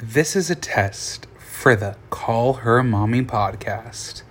This is a test for the Call Her Mommy podcast.